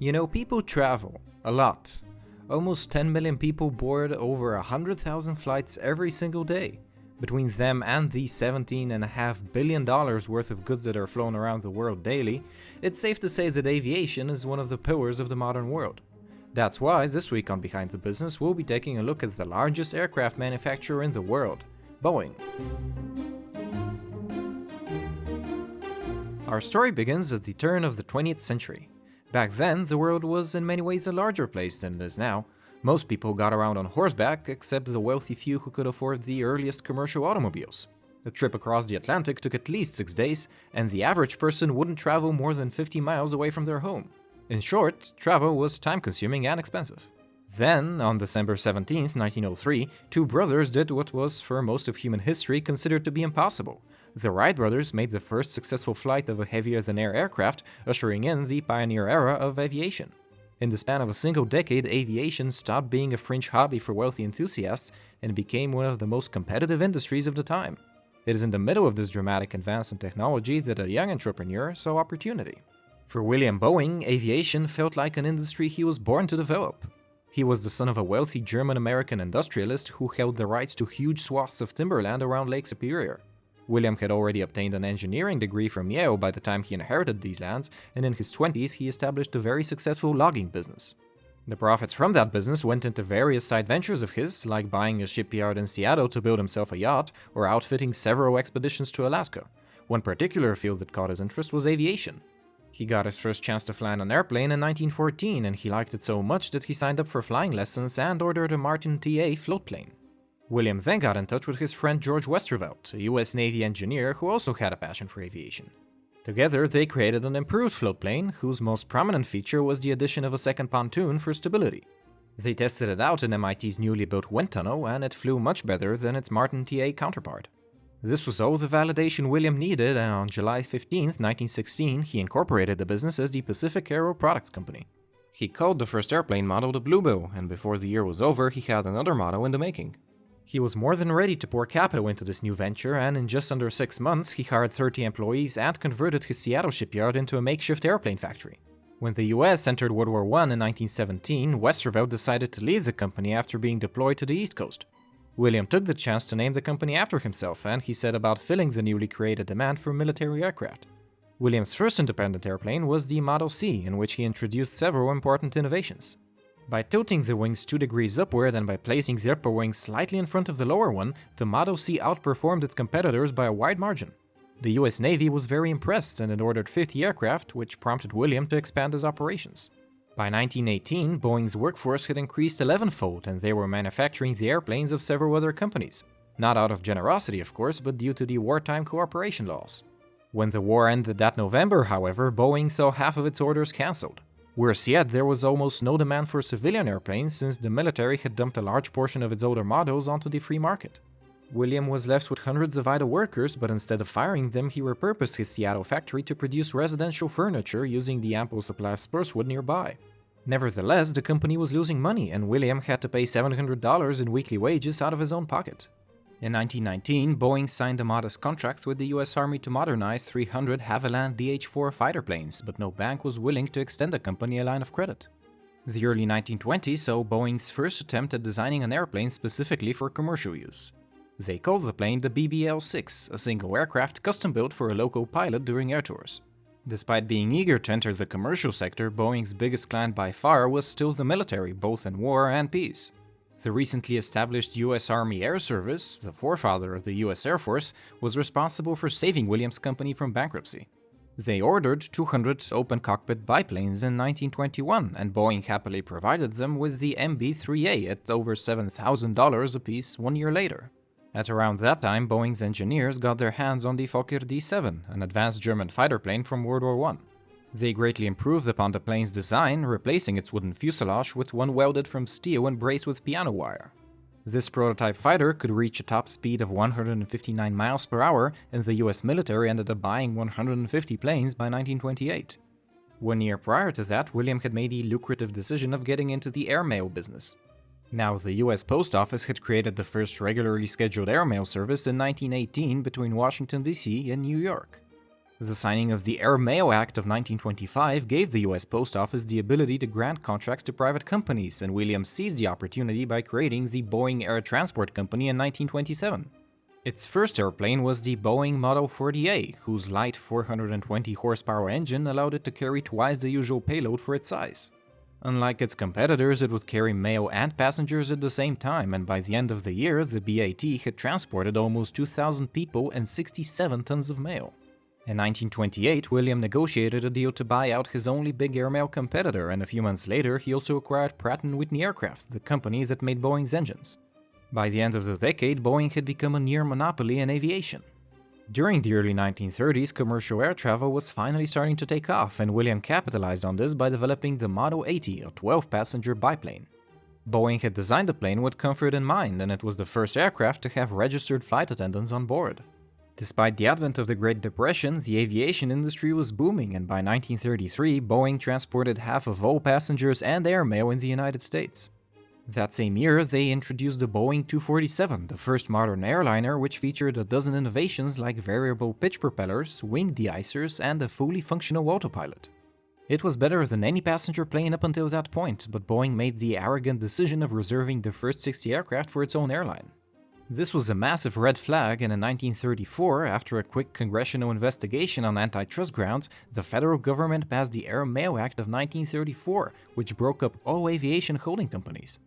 You know, people travel a lot. Almost 10 million people board over 100,000 flights every single day. Between them and the $17.5 billion worth of goods that are flown around the world daily, it's safe to say that aviation is one of the pillars of the modern world. That's why this week on Behind the Business, we'll be taking a look at the largest aircraft manufacturer in the world, Boeing. Our story begins at the turn of the 20th century. Back then, the world was in many ways a larger place than it is now. Most people got around on horseback, except the wealthy few who could afford the earliest commercial automobiles. The trip across the Atlantic took at least six days, and the average person wouldn't travel more than 50 miles away from their home. In short, travel was time consuming and expensive. Then, on December 17, 1903, two brothers did what was, for most of human history, considered to be impossible the Wright brothers made the first successful flight of a heavier than air aircraft, ushering in the pioneer era of aviation. In the span of a single decade, aviation stopped being a fringe hobby for wealthy enthusiasts and became one of the most competitive industries of the time. It is in the middle of this dramatic advance in technology that a young entrepreneur saw opportunity. For William Boeing, aviation felt like an industry he was born to develop. He was the son of a wealthy German American industrialist who held the rights to huge swaths of timberland around Lake Superior. William had already obtained an engineering degree from Yale by the time he inherited these lands, and in his 20s he established a very successful logging business. The profits from that business went into various side ventures of his, like buying a shipyard in Seattle to build himself a yacht, or outfitting several expeditions to Alaska. One particular field that caught his interest was aviation. He got his first chance to fly on an airplane in 1914, and he liked it so much that he signed up for flying lessons and ordered a Martin TA floatplane. William then got in touch with his friend George Westervelt, a US Navy engineer who also had a passion for aviation. Together, they created an improved floatplane, whose most prominent feature was the addition of a second pontoon for stability. They tested it out in MIT's newly built wind tunnel, and it flew much better than its Martin TA counterpart. This was all the validation William needed, and on July 15, 1916, he incorporated the business as the Pacific Aero Products Company. He called the first airplane model the Bluebill, and before the year was over, he had another model in the making. He was more than ready to pour capital into this new venture, and in just under six months, he hired 30 employees and converted his Seattle shipyard into a makeshift airplane factory. When the US entered World War I in 1917, Westervelt decided to leave the company after being deployed to the East Coast. William took the chance to name the company after himself, and he set about filling the newly created demand for military aircraft. William's first independent airplane was the Model C, in which he introduced several important innovations. By tilting the wings 2 degrees upward and by placing the upper wing slightly in front of the lower one, the Model C outperformed its competitors by a wide margin. The US Navy was very impressed and ordered 50 aircraft, which prompted William to expand his operations. By 1918, Boeing's workforce had increased 11fold and they were manufacturing the airplanes of several other companies. Not out of generosity, of course, but due to the wartime cooperation laws. When the war ended that November, however, Boeing saw half of its orders cancelled. Worse yet, there was almost no demand for civilian airplanes since the military had dumped a large portion of its older models onto the free market. William was left with hundreds of idle workers, but instead of firing them, he repurposed his Seattle factory to produce residential furniture using the ample supply of spruce wood nearby. Nevertheless, the company was losing money, and William had to pay $700 in weekly wages out of his own pocket. In 1919, Boeing signed a modest contract with the US Army to modernize 300 Havilland DH-4 fighter planes, but no bank was willing to extend the company a line of credit. The early 1920s saw Boeing's first attempt at designing an airplane specifically for commercial use. They called the plane the BBL-6, a single aircraft custom built for a local pilot during air tours. Despite being eager to enter the commercial sector, Boeing's biggest client by far was still the military, both in war and peace. The recently established US Army Air Service, the forefather of the US Air Force, was responsible for saving Williams Company from bankruptcy. They ordered 200 open cockpit biplanes in 1921, and Boeing happily provided them with the MB 3A at over $7,000 apiece one year later. At around that time, Boeing's engineers got their hands on the Fokker D 7, an advanced German fighter plane from World War I. They greatly improved upon the plane's design, replacing its wooden fuselage with one welded from steel and braced with piano wire. This prototype fighter could reach a top speed of 159 miles per hour, and the US military ended up buying 150 planes by 1928. One year prior to that, William had made the lucrative decision of getting into the airmail business. Now, the US Post Office had created the first regularly scheduled airmail service in 1918 between Washington, D.C. and New York. The signing of the Air-Mail Act of 1925 gave the US Post Office the ability to grant contracts to private companies, and Williams seized the opportunity by creating the Boeing Air Transport Company in 1927. Its first airplane was the Boeing Model 40A, whose light 420 horsepower engine allowed it to carry twice the usual payload for its size. Unlike its competitors, it would carry mail and passengers at the same time, and by the end of the year, the BAT had transported almost 2,000 people and 67 tons of mail. In 1928, William negotiated a deal to buy out his only big airmail competitor, and a few months later, he also acquired Pratt & Whitney Aircraft, the company that made Boeing's engines. By the end of the decade, Boeing had become a near monopoly in aviation. During the early 1930s, commercial air travel was finally starting to take off, and William capitalized on this by developing the Model 80, a 12 passenger biplane. Boeing had designed the plane with comfort in mind, and it was the first aircraft to have registered flight attendants on board. Despite the advent of the Great Depression, the aviation industry was booming, and by 1933, Boeing transported half of all passengers and airmail in the United States. That same year, they introduced the Boeing 247, the first modern airliner which featured a dozen innovations like variable pitch propellers, wing deicers, and a fully functional autopilot. It was better than any passenger plane up until that point, but Boeing made the arrogant decision of reserving the first 60 aircraft for its own airline. This was a massive red flag, and in 1934, after a quick congressional investigation on antitrust grounds, the federal government passed the Air Mail Act of 1934, which broke up all aviation holding companies.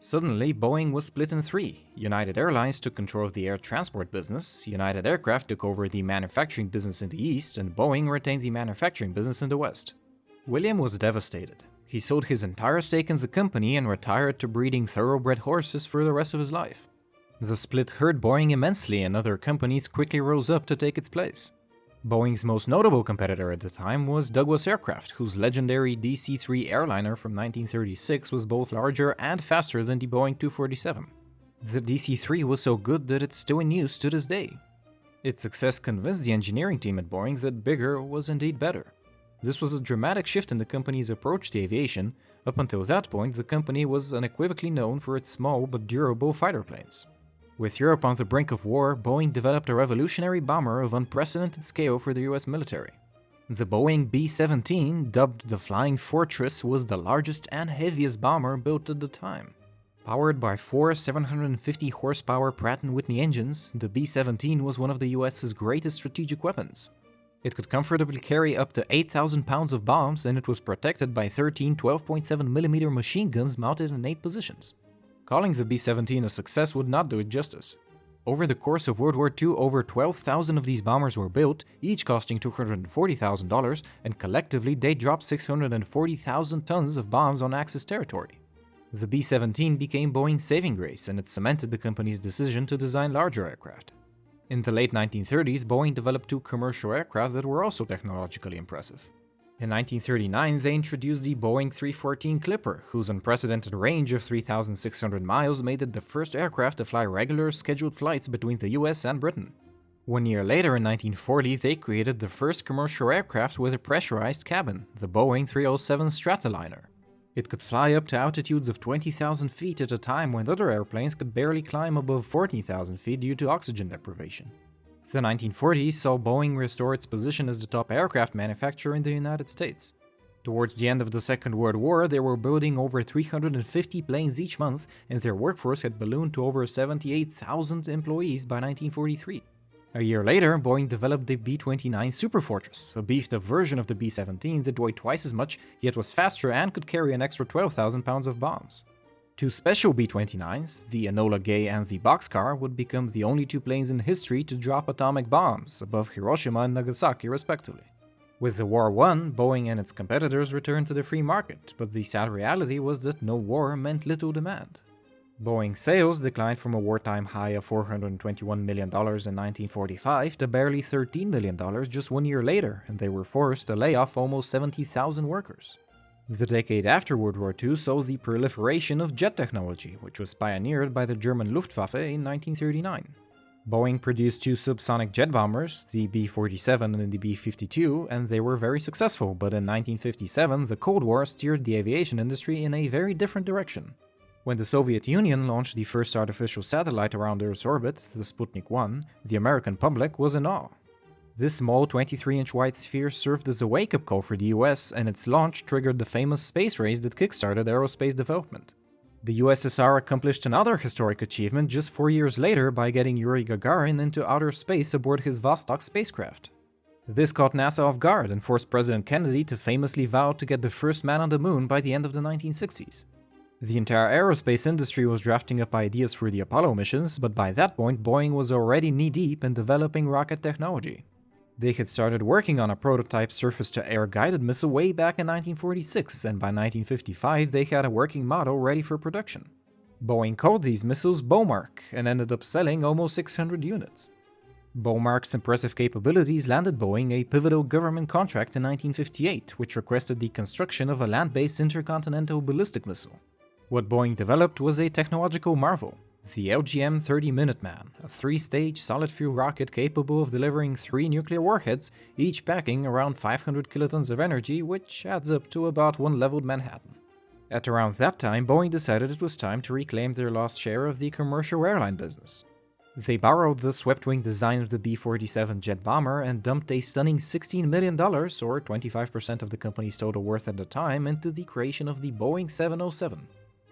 Suddenly, Boeing was split in three. United Airlines took control of the air transport business, United Aircraft took over the manufacturing business in the east, and Boeing retained the manufacturing business in the west. William was devastated. He sold his entire stake in the company and retired to breeding thoroughbred horses for the rest of his life. The split hurt Boeing immensely, and other companies quickly rose up to take its place. Boeing's most notable competitor at the time was Douglas Aircraft, whose legendary DC 3 airliner from 1936 was both larger and faster than the Boeing 247. The DC 3 was so good that it's still in use to this day. Its success convinced the engineering team at Boeing that bigger was indeed better. This was a dramatic shift in the company's approach to aviation. Up until that point, the company was unequivocally known for its small but durable fighter planes. With Europe on the brink of war, Boeing developed a revolutionary bomber of unprecedented scale for the US military. The Boeing B 17, dubbed the Flying Fortress, was the largest and heaviest bomber built at the time. Powered by four 750 horsepower Pratt & Whitney engines, the B 17 was one of the US's greatest strategic weapons. It could comfortably carry up to 8,000 pounds of bombs, and it was protected by 13 12.7mm machine guns mounted in 8 positions. Calling the B-17 a success would not do it justice. Over the course of World War II, over 12,000 of these bombers were built, each costing $240,000, and collectively they dropped 640,000 tons of bombs on Axis territory. The B-17 became Boeing's saving grace, and it cemented the company's decision to design larger aircraft. In the late 1930s, Boeing developed two commercial aircraft that were also technologically impressive. In 1939, they introduced the Boeing 314 Clipper, whose unprecedented range of 3,600 miles made it the first aircraft to fly regular, scheduled flights between the US and Britain. One year later, in 1940, they created the first commercial aircraft with a pressurized cabin, the Boeing 307 Stratoliner. It could fly up to altitudes of 20,000 feet at a time when other airplanes could barely climb above 14,000 feet due to oxygen deprivation. The 1940s saw Boeing restore its position as the top aircraft manufacturer in the United States. Towards the end of the Second World War, they were building over 350 planes each month, and their workforce had ballooned to over 78,000 employees by 1943. A year later, Boeing developed the B 29 Superfortress, a beefed up version of the B 17 that weighed twice as much, yet was faster and could carry an extra 12,000 pounds of bombs. Two special B-29s, the Enola Gay and the Boxcar, would become the only two planes in history to drop atomic bombs above Hiroshima and Nagasaki respectively. With the war won, Boeing and its competitors returned to the free market, but the sad reality was that no war meant little demand. Boeing sales declined from a wartime high of $421 million in 1945 to barely $13 million just one year later, and they were forced to lay off almost 70,000 workers. The decade after World War II saw the proliferation of jet technology, which was pioneered by the German Luftwaffe in 1939. Boeing produced two subsonic jet bombers, the B 47 and the B 52, and they were very successful, but in 1957 the Cold War steered the aviation industry in a very different direction. When the Soviet Union launched the first artificial satellite around Earth's orbit, the Sputnik 1, the American public was in awe. This small 23 inch wide sphere served as a wake up call for the US, and its launch triggered the famous space race that kickstarted aerospace development. The USSR accomplished another historic achievement just four years later by getting Yuri Gagarin into outer space aboard his Vostok spacecraft. This caught NASA off guard and forced President Kennedy to famously vow to get the first man on the moon by the end of the 1960s. The entire aerospace industry was drafting up ideas for the Apollo missions, but by that point, Boeing was already knee deep in developing rocket technology. They had started working on a prototype surface to air guided missile way back in 1946, and by 1955 they had a working model ready for production. Boeing called these missiles Bomarc and ended up selling almost 600 units. Bomarc's impressive capabilities landed Boeing a pivotal government contract in 1958, which requested the construction of a land based intercontinental ballistic missile. What Boeing developed was a technological marvel the LGM 30 Minuteman, a three stage solid fuel rocket capable of delivering three nuclear warheads, each packing around 500 kilotons of energy, which adds up to about one leveled Manhattan. At around that time, Boeing decided it was time to reclaim their lost share of the commercial airline business. They borrowed the swept wing design of the B 47 jet bomber and dumped a stunning $16 million, or 25% of the company's total worth at the time, into the creation of the Boeing 707.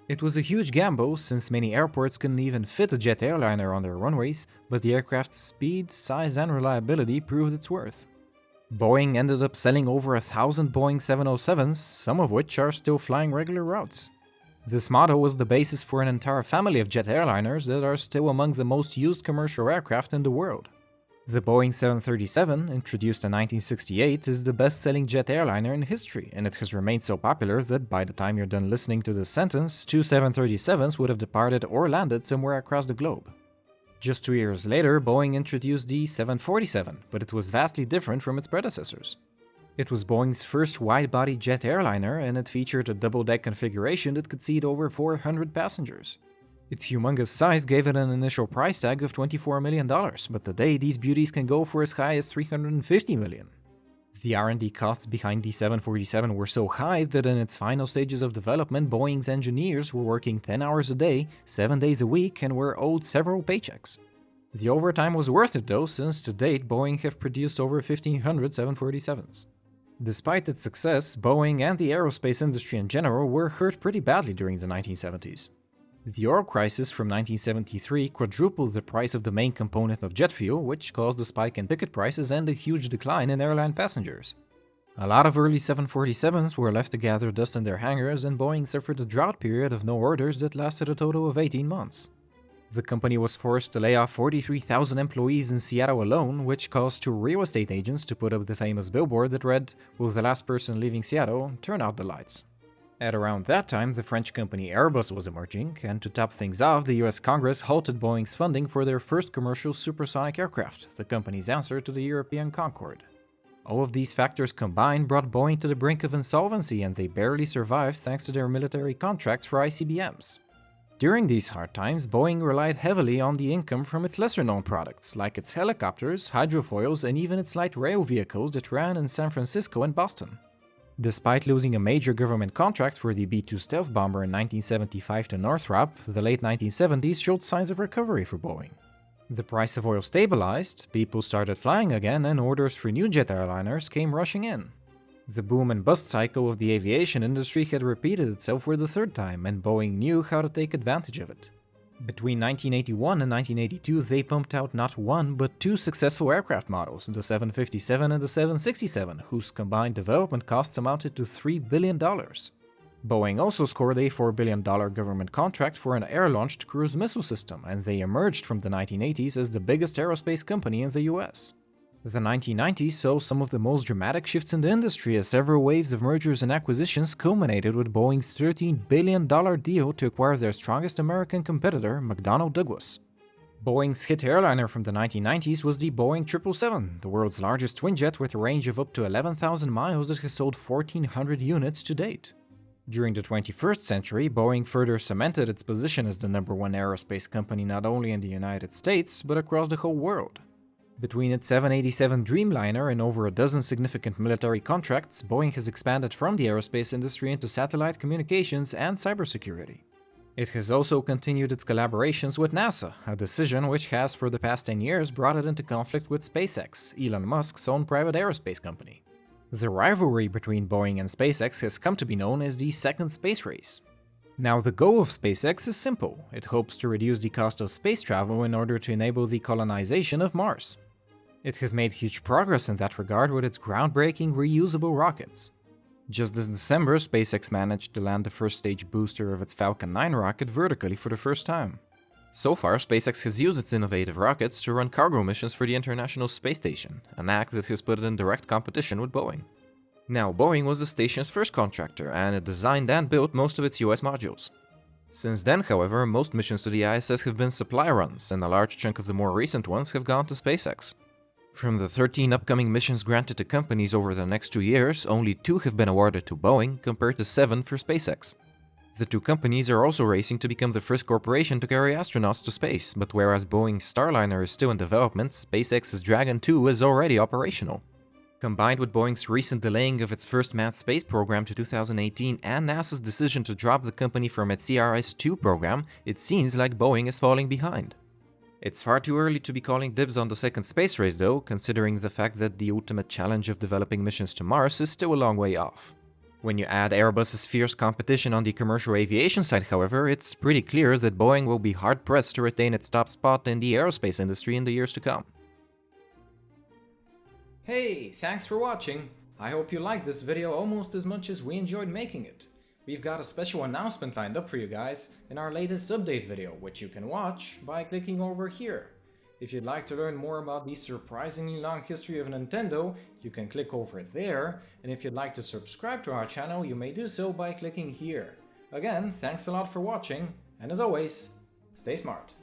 It was a huge gamble since many airports couldn't even fit a jet airliner on their runways, but the aircraft's speed, size, and reliability proved its worth. Boeing ended up selling over a thousand Boeing 707s, some of which are still flying regular routes. This model was the basis for an entire family of jet airliners that are still among the most used commercial aircraft in the world. The Boeing 737, introduced in 1968, is the best selling jet airliner in history, and it has remained so popular that by the time you're done listening to this sentence, two 737s would have departed or landed somewhere across the globe. Just two years later, Boeing introduced the 747, but it was vastly different from its predecessors. It was Boeing's first wide body jet airliner, and it featured a double deck configuration that could seat over 400 passengers. Its humongous size gave it an initial price tag of $24 million, but today these beauties can go for as high as 350 million. The R&D costs behind the 747 were so high that in its final stages of development, Boeing's engineers were working 10 hours a day, 7 days a week, and were owed several paychecks. The overtime was worth it though, since to date Boeing have produced over 1500 747s. Despite its success, Boeing and the aerospace industry in general were hurt pretty badly during the 1970s. The oil crisis from 1973 quadrupled the price of the main component of jet fuel, which caused a spike in ticket prices and a huge decline in airline passengers. A lot of early 747s were left to gather dust in their hangars, and Boeing suffered a drought period of no orders that lasted a total of 18 months. The company was forced to lay off 43,000 employees in Seattle alone, which caused two real estate agents to put up the famous billboard that read, Will the last person leaving Seattle turn out the lights? At around that time, the French company Airbus was emerging, and to top things off, the US Congress halted Boeing's funding for their first commercial supersonic aircraft, the company's answer to the European Concorde. All of these factors combined brought Boeing to the brink of insolvency, and they barely survived thanks to their military contracts for ICBMs. During these hard times, Boeing relied heavily on the income from its lesser known products, like its helicopters, hydrofoils, and even its light rail vehicles that ran in San Francisco and Boston. Despite losing a major government contract for the B 2 stealth bomber in 1975 to Northrop, the late 1970s showed signs of recovery for Boeing. The price of oil stabilized, people started flying again, and orders for new jet airliners came rushing in. The boom and bust cycle of the aviation industry had repeated itself for the third time, and Boeing knew how to take advantage of it. Between 1981 and 1982, they pumped out not one, but two successful aircraft models, the 757 and the 767, whose combined development costs amounted to $3 billion. Boeing also scored a $4 billion government contract for an air launched cruise missile system, and they emerged from the 1980s as the biggest aerospace company in the US. The 1990s saw some of the most dramatic shifts in the industry as several waves of mergers and acquisitions culminated with Boeing's $13 billion deal to acquire their strongest American competitor, McDonnell Douglas. Boeing's hit airliner from the 1990s was the Boeing 777, the world's largest twin jet with a range of up to 11,000 miles that has sold 1,400 units to date. During the 21st century, Boeing further cemented its position as the number one aerospace company not only in the United States, but across the whole world. Between its 787 Dreamliner and over a dozen significant military contracts, Boeing has expanded from the aerospace industry into satellite communications and cybersecurity. It has also continued its collaborations with NASA, a decision which has for the past 10 years brought it into conflict with SpaceX, Elon Musk's own private aerospace company. The rivalry between Boeing and SpaceX has come to be known as the second space race. Now, the goal of SpaceX is simple it hopes to reduce the cost of space travel in order to enable the colonization of Mars. It has made huge progress in that regard with its groundbreaking reusable rockets. Just this December, SpaceX managed to land the first stage booster of its Falcon 9 rocket vertically for the first time. So far, SpaceX has used its innovative rockets to run cargo missions for the International Space Station, an act that has put it in direct competition with Boeing. Now, Boeing was the station's first contractor, and it designed and built most of its US modules. Since then, however, most missions to the ISS have been supply runs, and a large chunk of the more recent ones have gone to SpaceX. From the 13 upcoming missions granted to companies over the next two years, only two have been awarded to Boeing, compared to seven for SpaceX. The two companies are also racing to become the first corporation to carry astronauts to space, but whereas Boeing's Starliner is still in development, SpaceX's Dragon 2 is already operational. Combined with Boeing's recent delaying of its first manned space program to 2018 and NASA's decision to drop the company from its CRS 2 program, it seems like Boeing is falling behind. It's far too early to be calling dibs on the second space race though, considering the fact that the ultimate challenge of developing missions to Mars is still a long way off. When you add Airbus's fierce competition on the commercial aviation side, however, it's pretty clear that Boeing will be hard pressed to retain its top spot in the aerospace industry in the years to come. Hey, thanks for watching! I hope you liked this video almost as much as we enjoyed making it. We've got a special announcement lined up for you guys in our latest update video, which you can watch by clicking over here. If you'd like to learn more about the surprisingly long history of Nintendo, you can click over there, and if you'd like to subscribe to our channel, you may do so by clicking here. Again, thanks a lot for watching, and as always, stay smart.